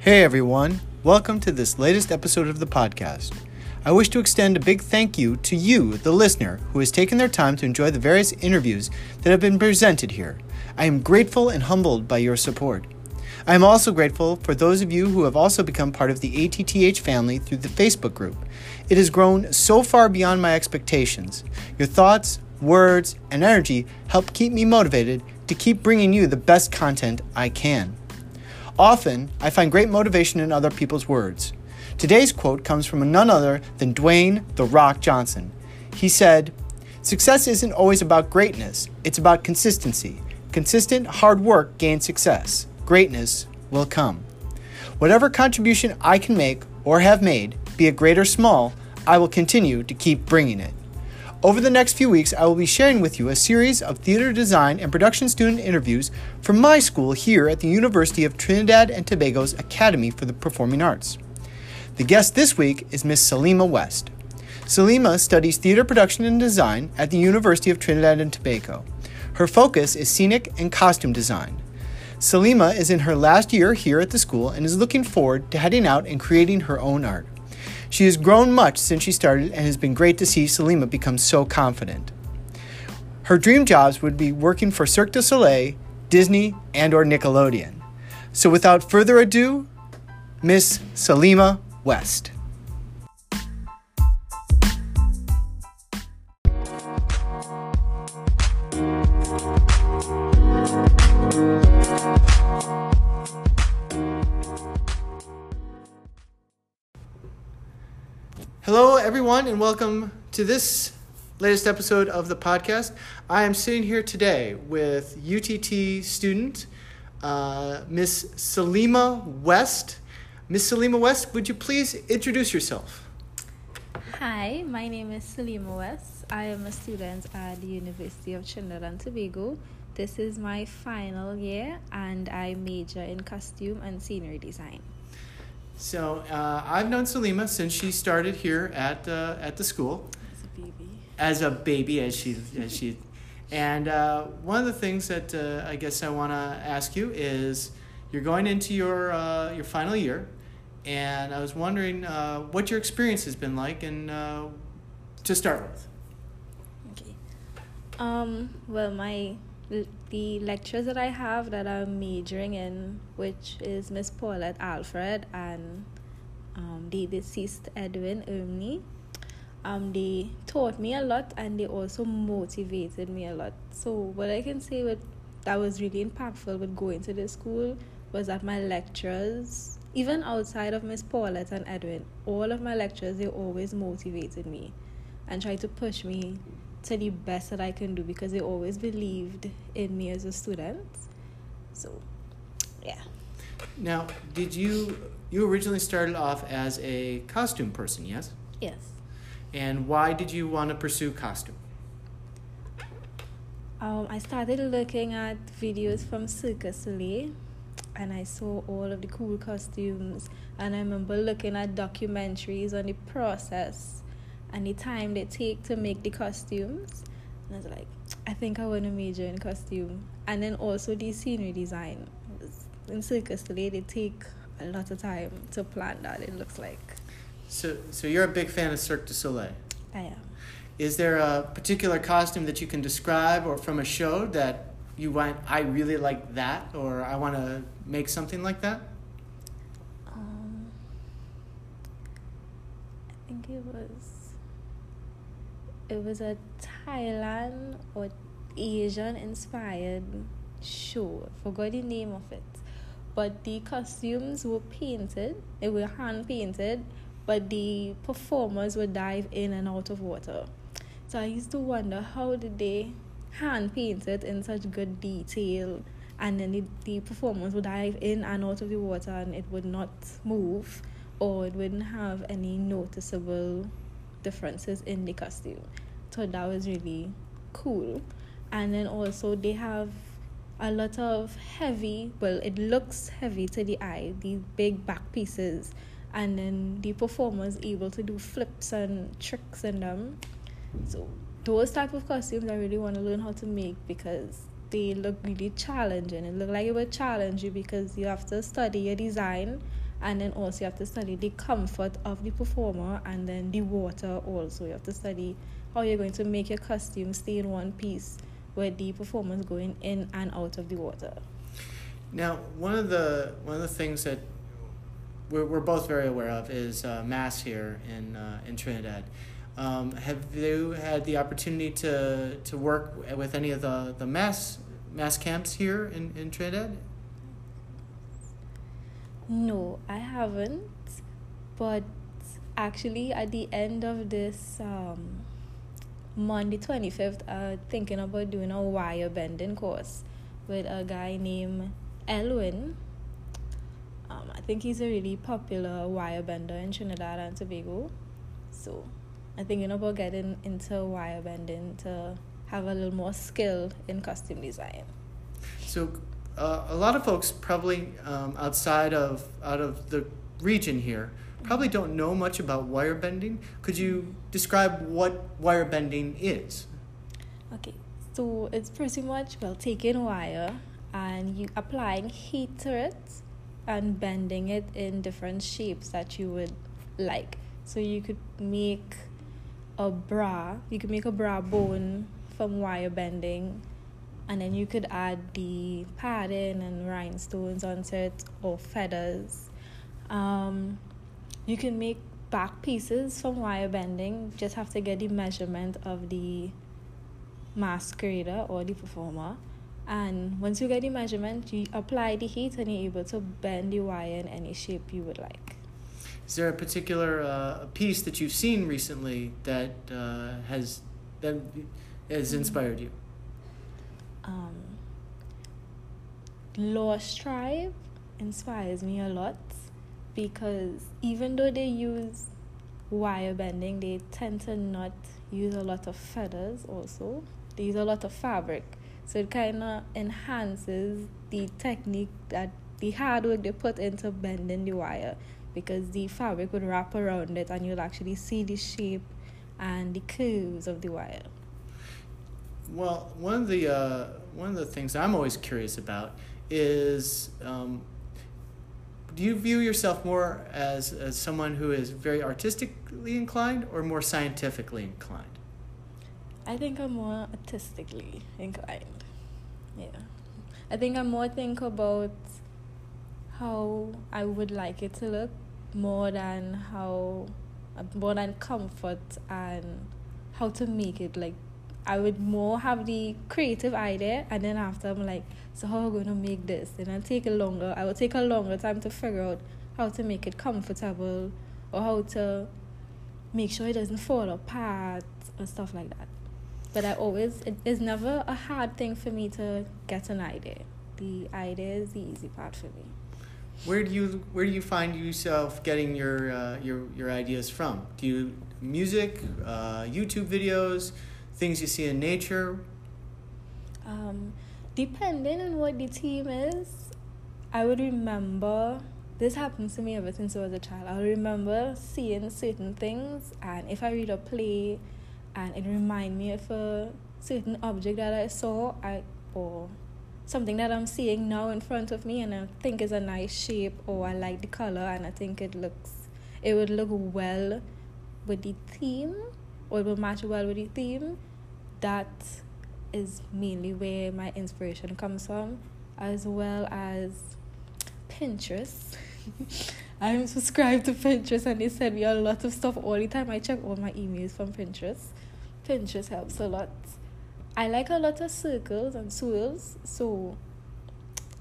Hey everyone, welcome to this latest episode of the podcast. I wish to extend a big thank you to you, the listener, who has taken their time to enjoy the various interviews that have been presented here. I am grateful and humbled by your support. I am also grateful for those of you who have also become part of the ATTH family through the Facebook group. It has grown so far beyond my expectations. Your thoughts, words, and energy help keep me motivated to keep bringing you the best content I can. Often, I find great motivation in other people's words. Today's quote comes from none other than Dwayne The Rock Johnson. He said, Success isn't always about greatness, it's about consistency. Consistent hard work gains success. Greatness will come. Whatever contribution I can make or have made, be it great or small, I will continue to keep bringing it. Over the next few weeks, I will be sharing with you a series of theater design and production student interviews from my school here at the University of Trinidad and Tobago's Academy for the Performing Arts. The guest this week is Miss Salima West. Salima studies theater production and design at the University of Trinidad and Tobago. Her focus is scenic and costume design. Salima is in her last year here at the school and is looking forward to heading out and creating her own art. She has grown much since she started and has been great to see Salima become so confident. Her dream jobs would be working for Cirque du Soleil, Disney, and or Nickelodeon. So without further ado, Miss Salima West. Everyone, and welcome to this latest episode of the podcast. I am sitting here today with UTT student uh, Miss Salima West. Miss Salima West, would you please introduce yourself? Hi, my name is Salima West. I am a student at the University of Trinidad and Tobago. This is my final year, and I major in costume and scenery design. So uh, I've known Salima since she started here at uh, at the school As a baby. as a baby, as she as she, and uh, one of the things that uh, I guess I want to ask you is, you're going into your uh, your final year, and I was wondering uh, what your experience has been like, and uh, to start with. Okay. Um, well, my the lectures that I have that I'm majoring in, which is Miss Paulette Alfred and um, the deceased Edwin Ermney, um, they taught me a lot and they also motivated me a lot. So what I can say with that was really impactful with going to the school was that my lectures, even outside of Miss Paulette and Edwin, all of my lectures they always motivated me and tried to push me to the best that I can do because they always believed in me as a student. So, yeah. Now, did you you originally started off as a costume person? Yes. Yes. And why did you want to pursue costume? Um, I started looking at videos from Cirque Soleil and I saw all of the cool costumes. And I remember looking at documentaries on the process and the time they take to make the costumes. And I was like, I think I want to major in costume. And then also the scenery design. In Cirque du Soleil, they take a lot of time to plan that, it looks like. So, so you're a big fan of Cirque du Soleil. I am. Is there a particular costume that you can describe or from a show that you want, I really like that, or I want to make something like that? Um, I think it was it was a Thailand or Asian inspired show. I forgot the name of it. But the costumes were painted, they were hand painted, but the performers would dive in and out of water. So I used to wonder how did they hand paint it in such good detail and then the, the performers would dive in and out of the water and it would not move or it wouldn't have any noticeable differences in the costume. So that was really cool. And then also they have a lot of heavy, well, it looks heavy to the eye, these big back pieces. And then the performers able to do flips and tricks in them. So those type of costumes I really want to learn how to make because they look really challenging. It look like it would challenge you because you have to study your design and then also you have to study the comfort of the performer and then the water also. You have to study how you're going to make your costume stay in one piece with the performers going in and out of the water. Now one of the one of the things that we're, we're both very aware of is uh, mass here in uh, in Trinidad. Um, have you had the opportunity to to work with any of the the mass mass camps here in, in Trinidad no, I haven't. But actually, at the end of this um, Monday, 25th, I'm thinking about doing a wire bending course with a guy named Elwin. Um, I think he's a really popular wire bender in Trinidad and Tobago. So I'm thinking about getting into wire bending to have a little more skill in costume design. So uh, a lot of folks probably um, outside of out of the region here probably don't know much about wire bending. Could you describe what wire bending is? Okay, so it's pretty much well taking wire and you applying heat to it and bending it in different shapes that you would like. So you could make a bra, you could make a bra bone from wire bending and then you could add the padding and rhinestones onto it or feathers. Um, you can make back pieces from wire bending. Just have to get the measurement of the masquerader or the performer. And once you get the measurement, you apply the heat and you're able to bend the wire in any shape you would like. Is there a particular uh, piece that you've seen recently that uh, has that has inspired you? Um, Lost Tribe inspires me a lot because even though they use wire bending, they tend to not use a lot of feathers also. They use a lot of fabric. So it kind of enhances the technique that the hard work they put into bending the wire because the fabric would wrap around it and you'll actually see the shape and the curves of the wire. Well, one of the uh, one of the things I'm always curious about is um, do you view yourself more as, as someone who is very artistically inclined or more scientifically inclined? I think I'm more artistically inclined. Yeah. I think I more think about how I would like it to look more than how more than comfort and how to make it like I would more have the creative idea, and then after I'm like, so how I going to make this? And I take a longer. I will take a longer time to figure out how to make it comfortable, or how to make sure it doesn't fall apart or stuff like that. But I always it is never a hard thing for me to get an idea. The idea is the easy part for me. Where do you where do you find yourself getting your uh, your your ideas from? Do you music, uh, YouTube videos? Things you see in nature? Um, depending on what the theme is, I would remember. This happens to me ever since I was a child. I'll remember seeing certain things, and if I read a play, and it remind me of a certain object that I saw, I or something that I'm seeing now in front of me, and I think is a nice shape, or I like the color, and I think it looks, it would look well with the theme, or it will match well with the theme that is mainly where my inspiration comes from, as well as Pinterest. I'm subscribed to Pinterest and they send me a lot of stuff all the time. I check all my emails from Pinterest. Pinterest helps a lot. I like a lot of circles and swirls, so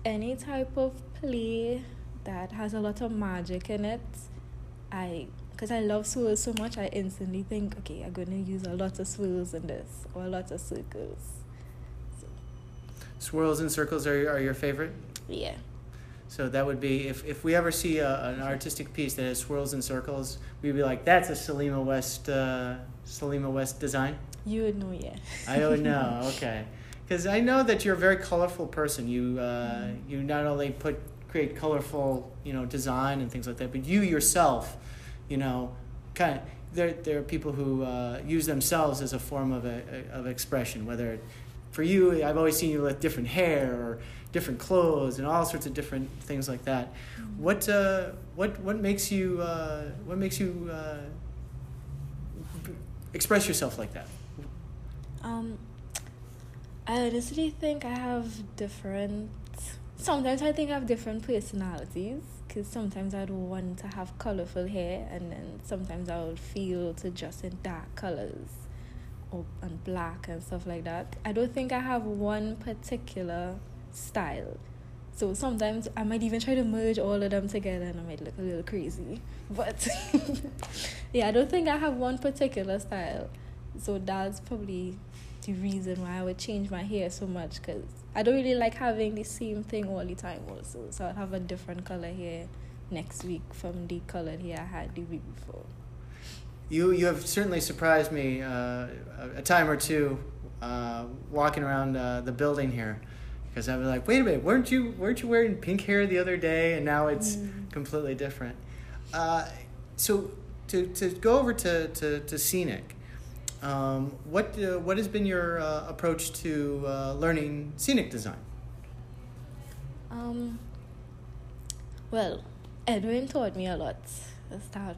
any type of play that has a lot of magic in it, I because I love swirls so much, I instantly think, okay, I'm going to use a lot of swirls in this or a lot of circles. So. Swirls and circles are, are your favorite? Yeah. So that would be if, if we ever see a, an artistic piece that has swirls and circles, we'd be like, that's a Salima West uh, Salima West design. You would know, yeah. I would know. Okay, because I know that you're a very colorful person. You uh, mm. you not only put create colorful you know design and things like that, but you yourself you know, kind of there there are people who uh, use themselves as a form of a, of expression. Whether for you, I've always seen you with different hair or different clothes and all sorts of different things like that. What uh, what what makes you uh, what makes you uh, express yourself like that? Um, I honestly think I have different. Sometimes I think I have different personalities because sometimes I'd want to have colorful hair, and then sometimes I would feel to just in dark colors or and black and stuff like that. I don't think I have one particular style. So sometimes I might even try to merge all of them together and I might look a little crazy. But yeah, I don't think I have one particular style. So that's probably the reason why I would change my hair so much because I don't really like having the same thing all the time also. So I'll have a different color here next week from the color here I had the week before. You you have certainly surprised me uh, a time or two uh, walking around uh, the building here because I was like, wait a minute, weren't you weren't you wearing pink hair the other day, and now it's mm. completely different. Uh, so to to go over to to, to scenic. Um, what uh, what has been your uh, approach to uh, learning scenic design? Um, well, Edwin taught me a lot. Start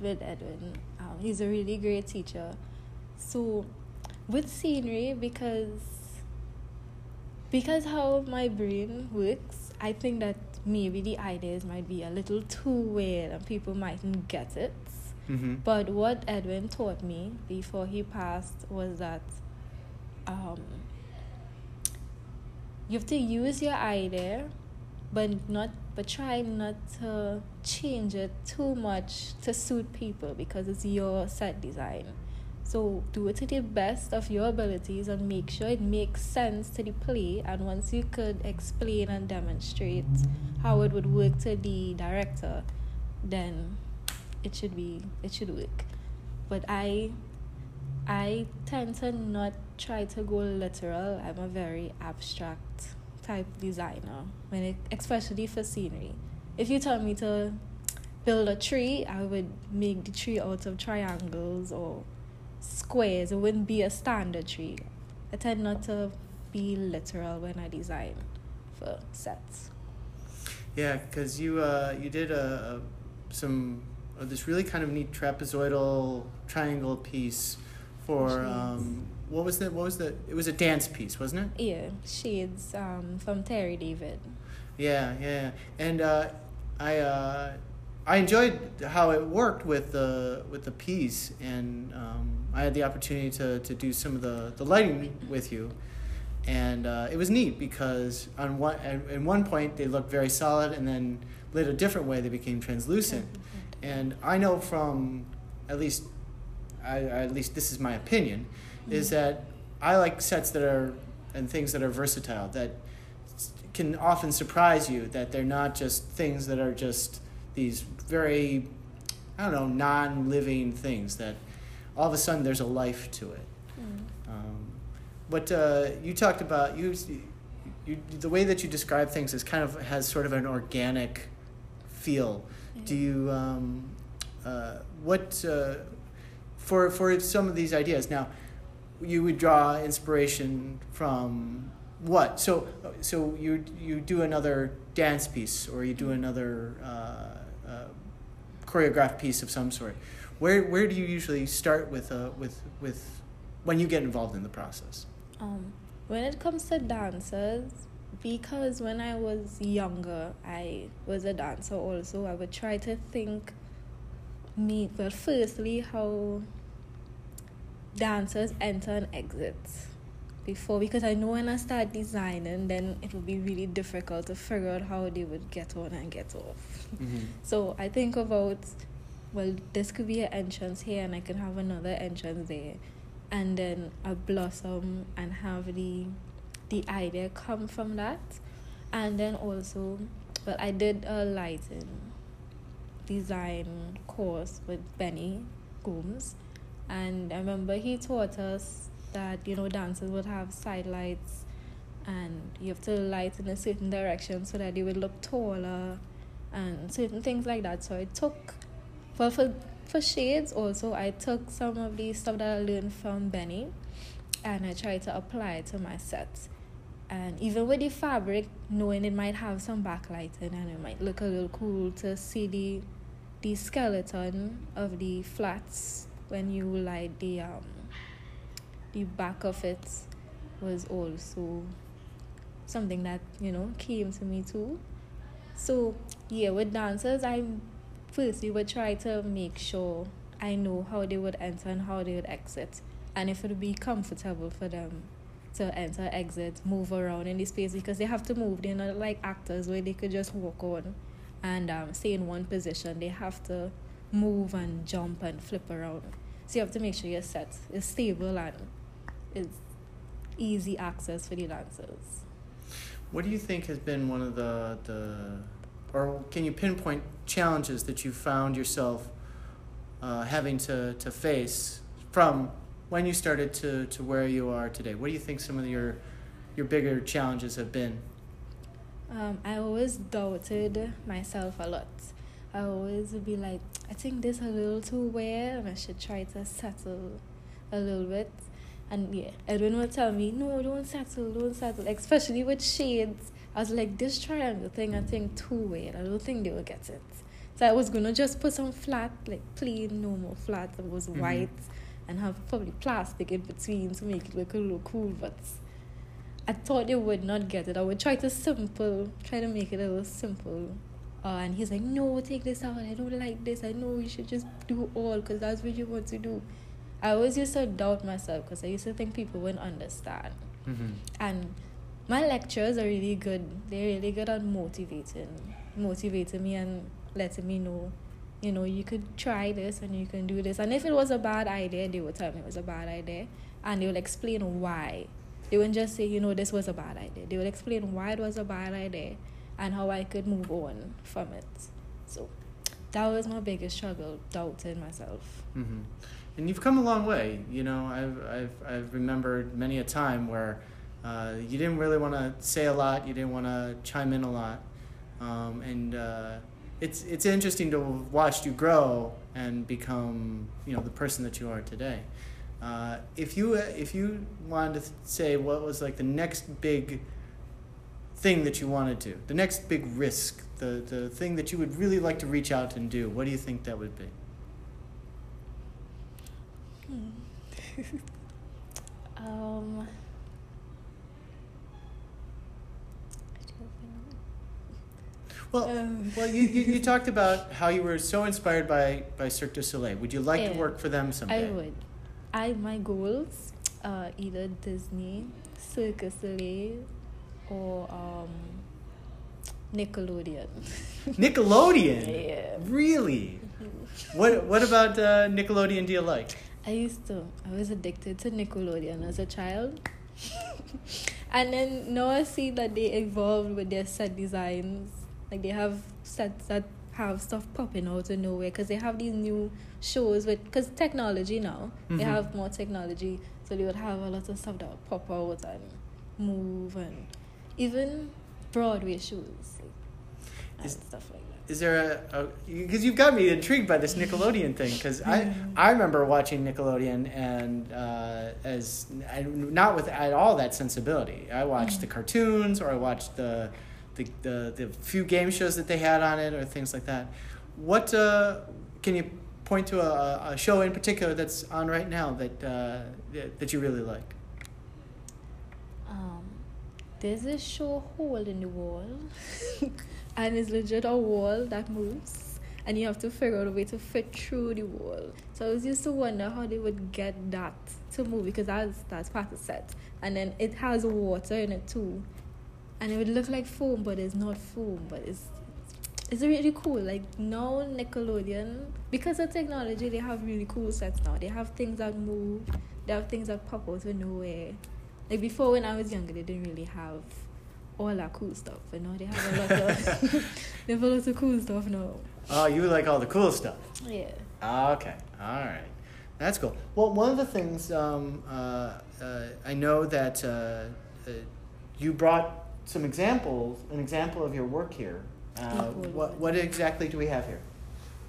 with Edwin. Um, he's a really great teacher. So, with scenery, because because how my brain works, I think that maybe the ideas might be a little too weird and people mightn't get it. Mm-hmm. But what Edwin taught me before he passed was that um, you have to use your idea, but not but try not to change it too much to suit people because it's your set design. So do it to the best of your abilities and make sure it makes sense to the play. And once you could explain and demonstrate how it would work to the director, then it should be it should work. But I I tend to not try to go literal. I'm a very abstract type designer when it especially for scenery. If you tell me to build a tree, I would make the tree out of triangles or squares. It wouldn't be a standard tree. I tend not to be literal when I design for sets. Yeah, because you uh, you did a, a some uh, this really kind of neat trapezoidal triangle piece for um, what was that? What was the? It was a dance piece, wasn't it? Yeah, shades um, from Terry David. Yeah, yeah, and uh, I uh, I enjoyed how it worked with the with the piece, and um, I had the opportunity to, to do some of the, the lighting with you, and uh, it was neat because on one at one point they looked very solid, and then lit a different way they became translucent, and I know from at least I, at least this is my opinion, is mm-hmm. that I like sets that are and things that are versatile that can often surprise you that they're not just things that are just these very I don't know non-living things that all of a sudden there's a life to it. Mm. Um, but uh, you talked about you, you the way that you describe things is kind of has sort of an organic feel. Mm-hmm. Do you um, uh, what uh, for for some of these ideas now? You would draw inspiration from what? So so you you do another dance piece or you do another uh, uh, choreographed piece of some sort. Where where do you usually start with uh, with with when you get involved in the process? Um, when it comes to dancers, because when I was younger, I was a dancer also. I would try to think me well firstly how dancers enter and exit before because I know when I start designing then it will be really difficult to figure out how they would get on and get off. Mm-hmm. So I think about well, this could be an entrance here, and I can have another entrance there, and then a blossom and have the the idea come from that, and then also, well, I did a lighting design course with Benny Gomes, and I remember he taught us that you know dancers would have side lights and you have to light in a certain direction so that they would look taller and certain things like that. So i took well, for for shades also, I took some of the stuff that I learned from Benny, and I tried to apply it to my sets. And even with the fabric, knowing it might have some backlighting and it might look a little cool to see the the skeleton of the flats when you light the um the back of it was also something that you know came to me too. So yeah with dancers i firstly would try to make sure i know how they would enter and how they would exit and if it would be comfortable for them to enter exit move around in the space because they have to move. They're not like actors where they could just walk on and um, stay in one position. They have to move and jump and flip around. So you have to make sure your set. Is stable and it's easy access for the dancers. What do you think has been one of the, the or can you pinpoint challenges that you found yourself uh, having to, to face from when you started to, to where you are today? What do you think some of your your bigger challenges have been? Um, I always doubted myself a lot. I always would be like, I think this is a little too weird and I should try to settle a little bit. And yeah, Edwin would tell me, no, don't settle, don't settle. Especially with shades. I was like, this triangle thing, I think too weird. I don't think they will get it. So I was gonna just put some flat, like plain normal flat that was Mhm. white and have probably plastic in between to make it look a little cool, but I thought they would not get it. I would try to simple, try to make it a little simple. Uh, and he's like, no, take this out. I don't like this. I know you should just do all because that's what you want to do. I always used to doubt myself because I used to think people wouldn't understand. Mm-hmm. And my lectures are really good. They're really good at motivating, motivating me and letting me know, you know, you could try this and you can do this. And if it was a bad idea, they would tell me it was a bad idea, and they would explain why. They wouldn't just say, you know, this was a bad idea. They would explain why it was a bad idea and how I could move on from it. So that was my biggest struggle, doubting myself. Mm-hmm. And you've come a long way. You know, I've, I've, I've remembered many a time where uh, you didn't really want to say a lot, you didn't want to chime in a lot. Um, and uh, it's, it's interesting to watch you grow and become, you know, the person that you are today. Uh, if you if you wanted to say what was like the next big thing that you wanted to, the next big risk, the, the thing that you would really like to reach out and do, what do you think that would be? um, Well, Um. well, you, you, you talked about how you were so inspired by, by Cirque du Soleil. Would you like to work for them someday? I would. I my goals are either Disney, Cirque du Soleil, or um, Nickelodeon. Nickelodeon. yeah. Really? What What about uh, Nickelodeon? Do you like? I used to. I was addicted to Nickelodeon as a child. and then now I see that they evolved with their set designs. Like they have sets that have stuff popping out of nowhere because they have these new shows with because technology now they Mhm. have more technology so they would have a lot of stuff that would pop out and move and even Broadway shows and Is- stuff like that. Is there a because you've got me intrigued by this Nickelodeon thing because I Mm. I remember watching Nickelodeon and uh, as and not with at all that sensibility. I watched Mm. the cartoons or I watched the, the the the few game shows that they had on it or things like that. What uh, can you point to a, a show in particular that's on right now that uh, that you really like? Um, there's a show hole in the wall, and it's legit a wall that moves, and you have to figure out a way to fit through the wall. So I was used to wonder how they would get that to move because that's that's part of the set, and then it has water in it too, and it would look like foam, but it's not foam, but it's it's really cool. Like now Nickelodeon, because of technology, they have really cool sets now. They have things that move. They have things that pop out of nowhere. Like before, when I was younger, they didn't really have all that cool stuff. But now they have a lot of they have a lot of cool stuff now. Oh, you like all the cool stuff. Yeah. Okay, all right, that's cool. Well, one of the things um, uh, uh, I know that uh, uh, you brought some examples, an example of your work here. Uh, what what exactly do we have here?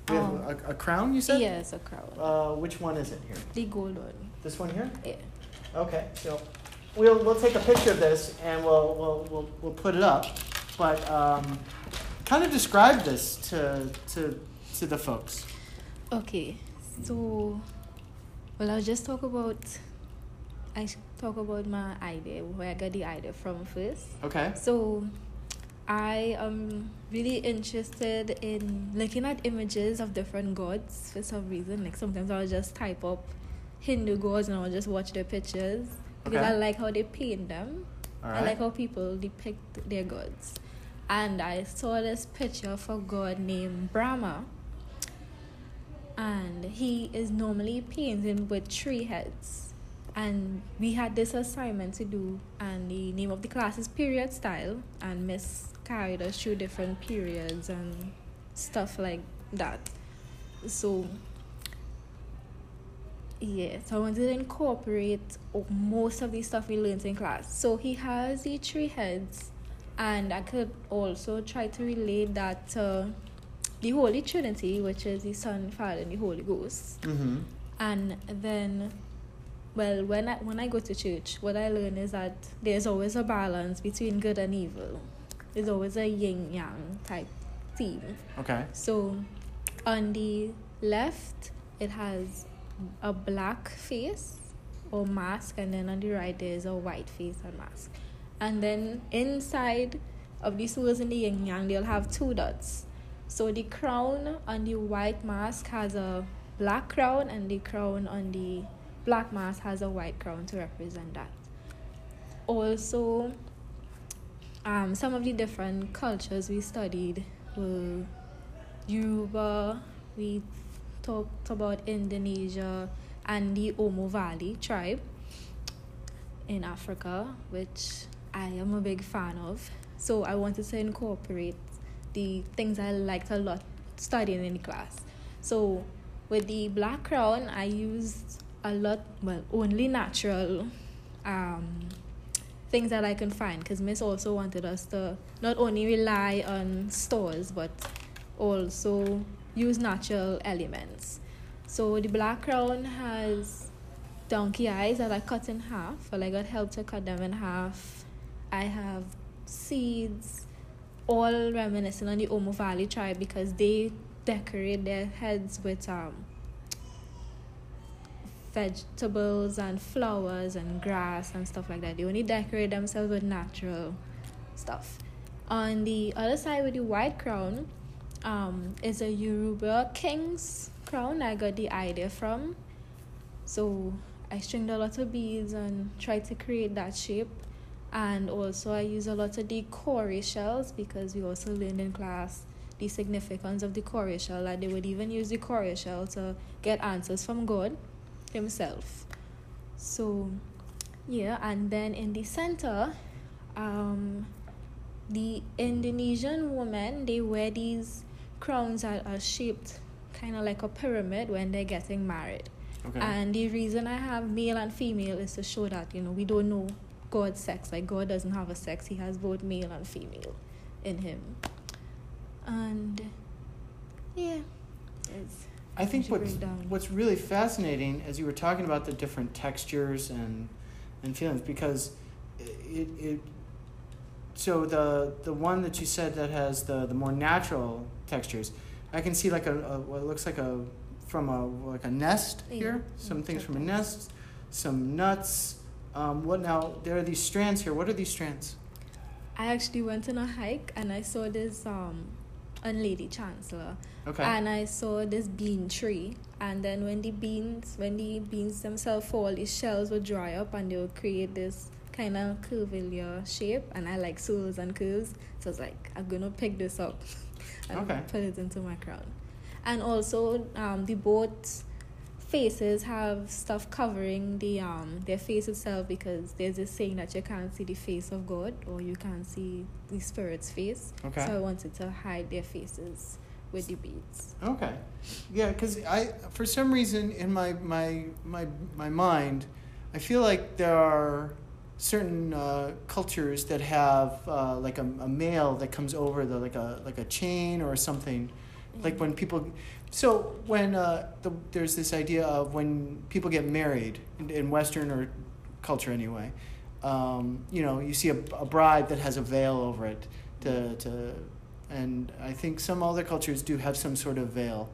We have Um, a, a crown, you said. Yes, a crown. Uh, which one is it here? the gold one. This one here. Yeah. Okay, so we'll we'll take a picture of this and we'll we'll we'll, we'll put it up. But um, kind of describe this to to to the folks. Okay, so well, I'll just talk about. I talk about my idea, where I got the idea from first. Okay. So, I am really interested in looking at images of different gods for some reason. Like sometimes I'll just type up Hindu gods and I'll just watch their pictures because Okay. I like how they paint them. All I like how people depict their gods. And I saw this picture of a god named Brahma. And he is normally painted with three heads. And we had this assignment to do, and the name of the class is Period Style. And Miss carried us through different periods and stuff like that. So, yeah, so I wanted to incorporate most of the stuff we learned in class. So he has the three heads, and I could also try to relate that to the Holy Trinity, which is the Son, Father, and the Holy Ghost. Mm-hmm. And then, well, when I when I go to church, what I learn is that there's always a balance between good and evil. There's always a yin yang type theme. Okay. So, on the left, it has a black face or mask, and then on the right, there's a white face and mask. And then inside of the souls in the yin yang, they'll have two dots. So, the crown on the white mask has a black crown, and the crown on the black mass has a white crown to represent that. Also, um, some of the different cultures we studied were Yoruba, we talked about Indonesia and the Omo Valley tribe in Africa, which I am a big fan of. So I wanted to incorporate the things I liked a lot studying in class. So with the black crown, I used a lot, well, only natural um, things that I can find because Miss also wanted us to not only rely on stores but also use natural elements. So the black crown has donkey eyes that I cut in half. Well, I got help to cut them in half. I have seeds, all reminiscent on the Omo Valley tribe because they decorate their heads with um, vegetables and flowers and grass and stuff like that. They only decorate themselves with natural stuff. On the other side with the white crown, um, is a Yoruba king's crown I got the idea from. So I stringed a lot of beads and tried to create that shape. And also I use a lot of the cowrie shells because we also learned in class the significance of the cowrie shell that they would even use the cowrie shell to get answers from God himself. So yeah, and then in the center, um, the Indonesian women they wear these crowns that are shaped kind of like a pyramid when they're getting married. Okay. And the reason I have male and female is to show that you know we don't know God's sex. Like God doesn't have a sex; He has both male and female in Him. And yeah, it's I think what's what's really fascinating as you were talking about the different textures and and feelings because it it so the the one that you said that has the the more natural textures, I can see like a, a what looks like a from a like a nest Yeah. here, some Mm, things from a nest, some nuts. Um, what now? There are these strands here. What are these strands? I actually went on a hike and I saw this um unlady chancellor. Okay. and I saw this bean tree. And then when the beans when the beans themselves fall the shells would dry up and they would create this kind of curvilinear shape. And I like swirls and curves. So I was like I'm gonna pick this up and Okay. put it into my crown. And also um, the both faces have stuff covering the um their face itself because there's this saying that you can't see the face of God or you can't see the spirit's face Okay. so I wanted to hide their faces with the beads. Okay, yeah, because I for some reason in my my my my mind, I feel like there are certain uh, cultures that have uh, like a, a male that comes over the like a like a chain or something, like when people. So when uh, the, there's this idea of when people get married in, in Western or culture anyway, um, you know, you see a, a bride that has a veil over it to, to, and I think some other cultures do have some sort of veil.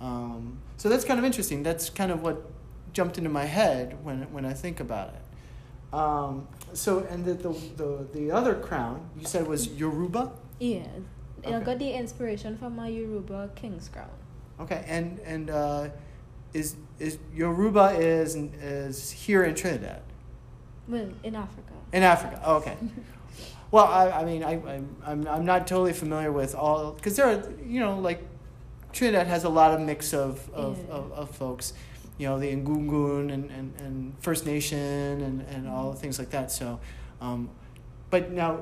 Um, so that's kind of interesting. That's kind of what jumped into my head when, when I think about it. Um, so, and the, the, the, the other crown you said was Yoruba? Yeah. I got the inspiration from my Yoruba king's crown. Okay, and, and uh, is, is Yoruba is, is here in Trinidad? Well, in Africa. In Africa. Oh, okay. Well, I, I mean, I, I'm, I'm, I'm not totally familiar with all, because there are, you know, like Trinidad has a lot of mix of, of, Yeah. of, of folks, you know, the Ngungun and, and, and First Nation and, and all things like that. So, um, but now,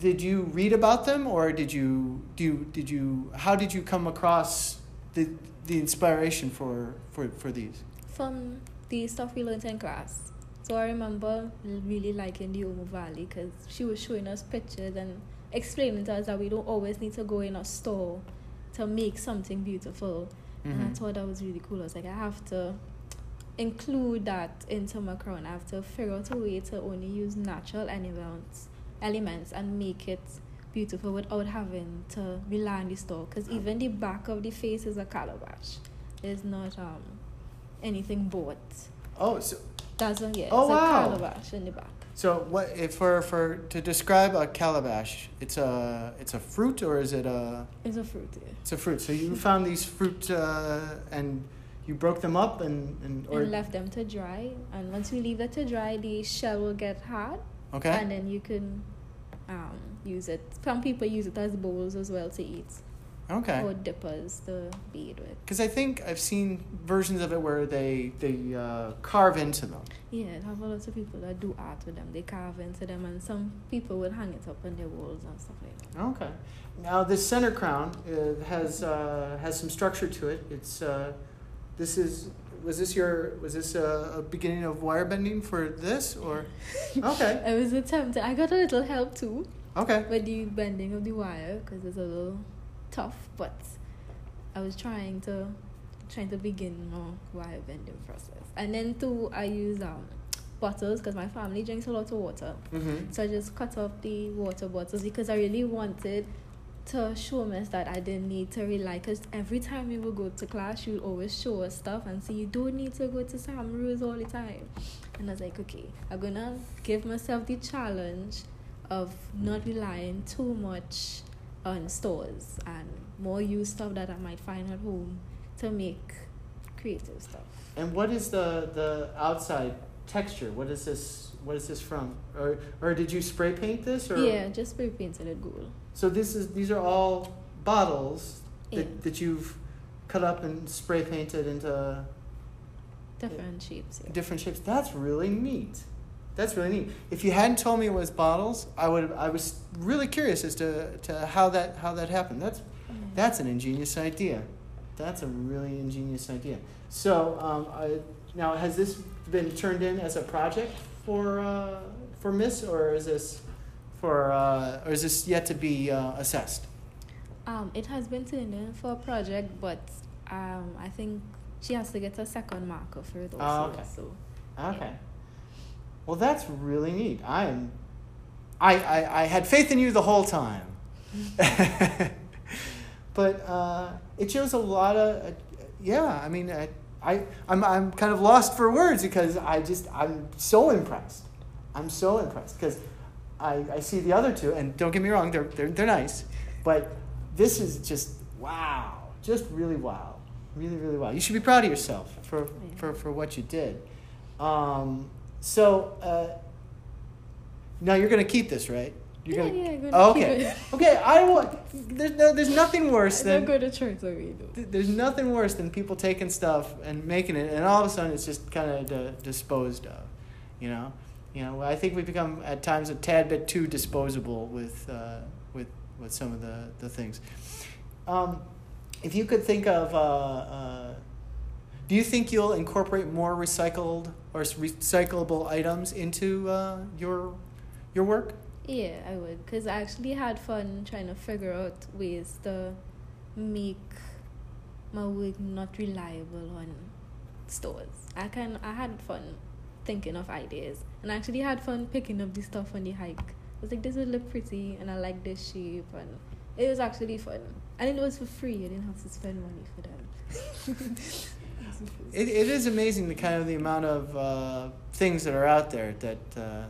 did you read about them or did you, do you, did you, how did you come across the, the inspiration for, for, for these? From the stuff we learned in class. So I remember really liking the Omo Valley because she was showing us pictures and explaining to us that we don't always need to go in a store to make something beautiful. And I Mhm. thought that was really cool. I was like, I have to include that into my crown. I have to figure out a way to only use natural elements, elements and make it beautiful without having to rely on the store. Because even the back of the face is a calabash. It's not um anything bought. Oh, so, one, yeah. Oh, it's wow. a calabash in the back. So what if for for to describe a calabash, it's a it's a fruit or is it a It's a fruit, yeah. it's a fruit. So you found these fruit uh, and you broke them up and and or and left them to dry. And once we leave it to dry, the shell will get hard. okay And then you can um, use it. Some people use it as bowls as well to eat. okay Or dippers to bead with. because I think I've seen versions of it where they they uh, carve into them. Yeah, I have a lot of people that do art with them. They carve into them, and some people would hang it up on their walls and stuff like that. Okay. Now this center crown uh, has uh, has some structure to it. It's uh, this is was this your was this a, a beginning of wire bending for this or okay I was attempting. I got a little help too okay with the bending of the wire because it's a little tough, but I was trying to trying to begin my wire bending process. And then too, I use um bottles because my family drinks a lot of water. mm-hmm. So I just cut off the water bottles because I really wanted to show us that I didn't need to rely. Because every time we would go to class, she would always show us stuff and say, You don't need to go to Sam Rose all the time. And I was like, Okay, I'm gonna give myself the challenge of not relying too much on stores and more use stuff that I might find at home to make creative stuff. And what is the the outside texture? What is this? What is this from? Or or did you spray paint this? Or Yeah, just spray painted it gold. So this is these are all bottles that, Yeah. that you've cut up and spray painted into Different shapes. Yeah. different shapes. That's really neat. That's really neat. If you hadn't told me it was bottles, I would. I was really curious as to, to how that how that happened. That's Yeah. that's an ingenious idea. That's a really ingenious idea. So um, I, now has this been turned in as a project for uh, for Miss, or is this for uh, or is this yet to be uh, assessed? Um, it has been turned in for a project, but um, I think she has to get a second marker for it also. Oh, okay. So Okay. Well, that's really neat. I am. I, I, I had faith in you the whole time. but uh, it shows a lot of. Uh, yeah, I mean, I, I, I'm, I'm kind of lost for words because I just, I'm so impressed. I'm so impressed because I, I see the other two, and don't get me wrong, they're, they're, they're nice. But this is just wow. Just really wow. Really, really wow. You should be proud of yourself for, for, for what you did. Um, so uh, now you're gonna keep this, right? You're yeah, gonna. yeah, gonna Oh, keep okay. it. Okay. I want. There's no. There's nothing worse I than. don't go to church though. th- There's nothing worse than people taking stuff and making it, and all of a sudden it's just kind of d- disposed of. You know. You know. I think we become at times a tad bit too disposable with uh, with with some of the the things. Um, if you could think of. Uh, uh, do you think you'll incorporate more recycled or recyclable items into uh, your your work? Yeah, I would, cause I actually had fun trying to figure out ways to make my work not reliable on stores. I can I had fun thinking of ideas, And I actually had fun picking up the stuff on the hike. I was like, this would look pretty, and I like this shape, and it was actually fun. And it was for free. I didn't have to spend money for them. It, it is amazing the kind of the amount of uh, things that are out there that uh,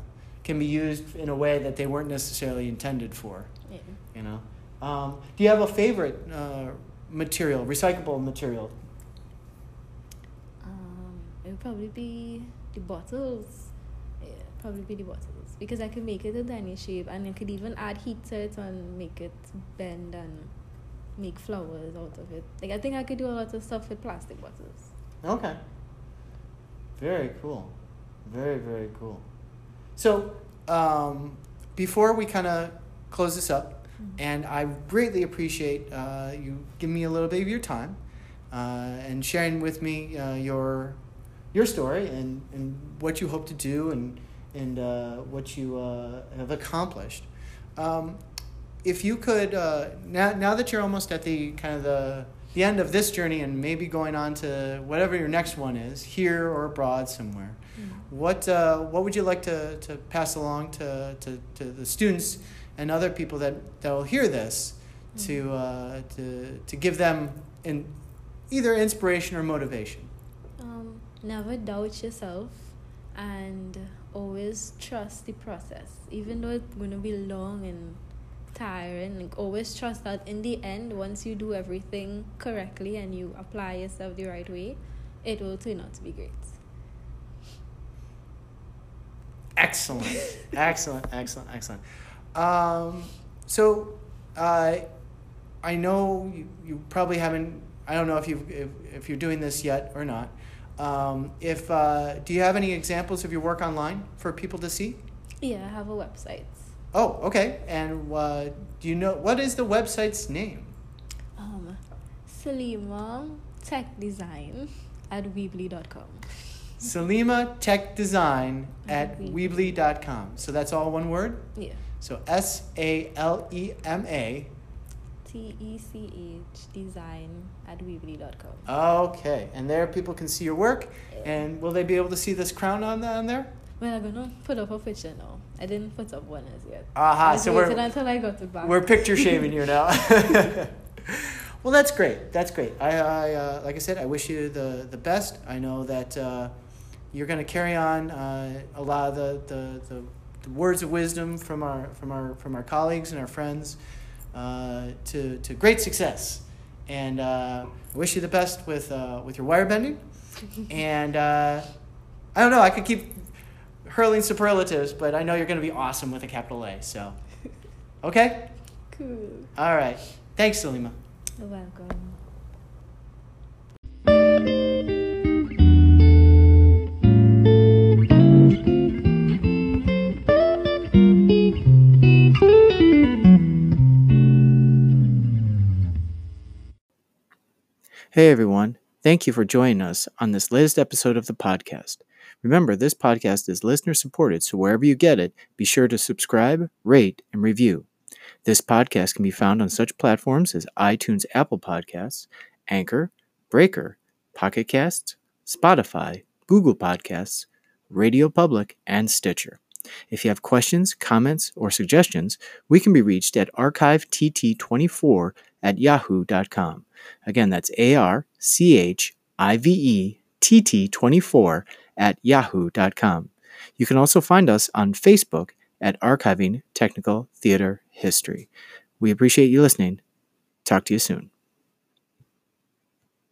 can be used in a way that they weren't necessarily intended for. yeah. You know, um, do you have a favorite uh, material, recyclable material? Um, it would probably be the bottles. Yeah, probably be the bottles because I could make it a any shape, and I could even add heat to it and make it bend and make flowers out of it. Like I think I could do a lot of stuff with plastic bottles. Okay. Very cool. Very, very cool. So, um, before we kind of close this up, and I greatly appreciate uh, you giving me a little bit of your time uh, and sharing with me uh, your your story and, and what you hope to do and and uh, what you uh, have accomplished. Um, if you could uh, now now that you're almost at the kind of the the end of this journey and maybe going on to whatever your next one is here or abroad somewhere what uh, what would you like to, to pass along to, to, to the students and other people that, that will hear this to, uh, to, to give them in either inspiration or motivation never doubt yourself and always trust the process. Even though it's going to be long and tiring, like always trust that in the end, once you do everything correctly and you apply yourself the right way, it will turn out to be great. Excellent, excellent, excellent, excellent. Um, so, uh, I know you, you probably haven't. I don't know if you if, if you're doing this yet or not. Um, if uh, do you have any examples of your work online for people to see? Yeah, I have a website. Oh, okay. And uh, do you know what is the website's name? Um, Salema Tech Design at Weebly.com. Salema Tech Design at Weebly. Weebly.com. So that's all one word? Yeah. So S A L E M A. T E C H Design at Weebly.com. Okay. And there people can see your work. And will they be able to see this crown on, on there? Well, I'm gonna put up a picture now. I didn't put up one as yet. Aha. I So we're, until I got back. we're picture shaving you now. well, that's great. That's great. I, I uh, like I said, I wish you the, the best. I know that uh, you're going to carry on uh, a lot of the, the, the, the words of wisdom from our from our from our colleagues and our friends to, to great success. And uh, I wish you the best with uh, with your wire bending. and uh, I don't know. I could keep hurling superlatives, but I know you're going to be awesome with a capital A. So, okay. Cool. All right. Thanks, Salema. You're welcome. Hey everyone, thank you for joining us on this latest episode of the podcast. Remember, this podcast is listener supported, so wherever you get it, be sure to subscribe, rate, and review. This podcast can be found on such platforms as iTunes Apple Podcasts, Anchor, Breaker, Pocket Casts, Spotify, Google Podcasts, Radio Public, and Stitcher. If you have questions, comments, or suggestions, we can be reached at archivett24 at yahoo.com. Again, that's A R C H I V E T T 24 at yahoo.com. You can also find us on Facebook at Archiving Technical Theater History. We appreciate you listening. Talk to you soon.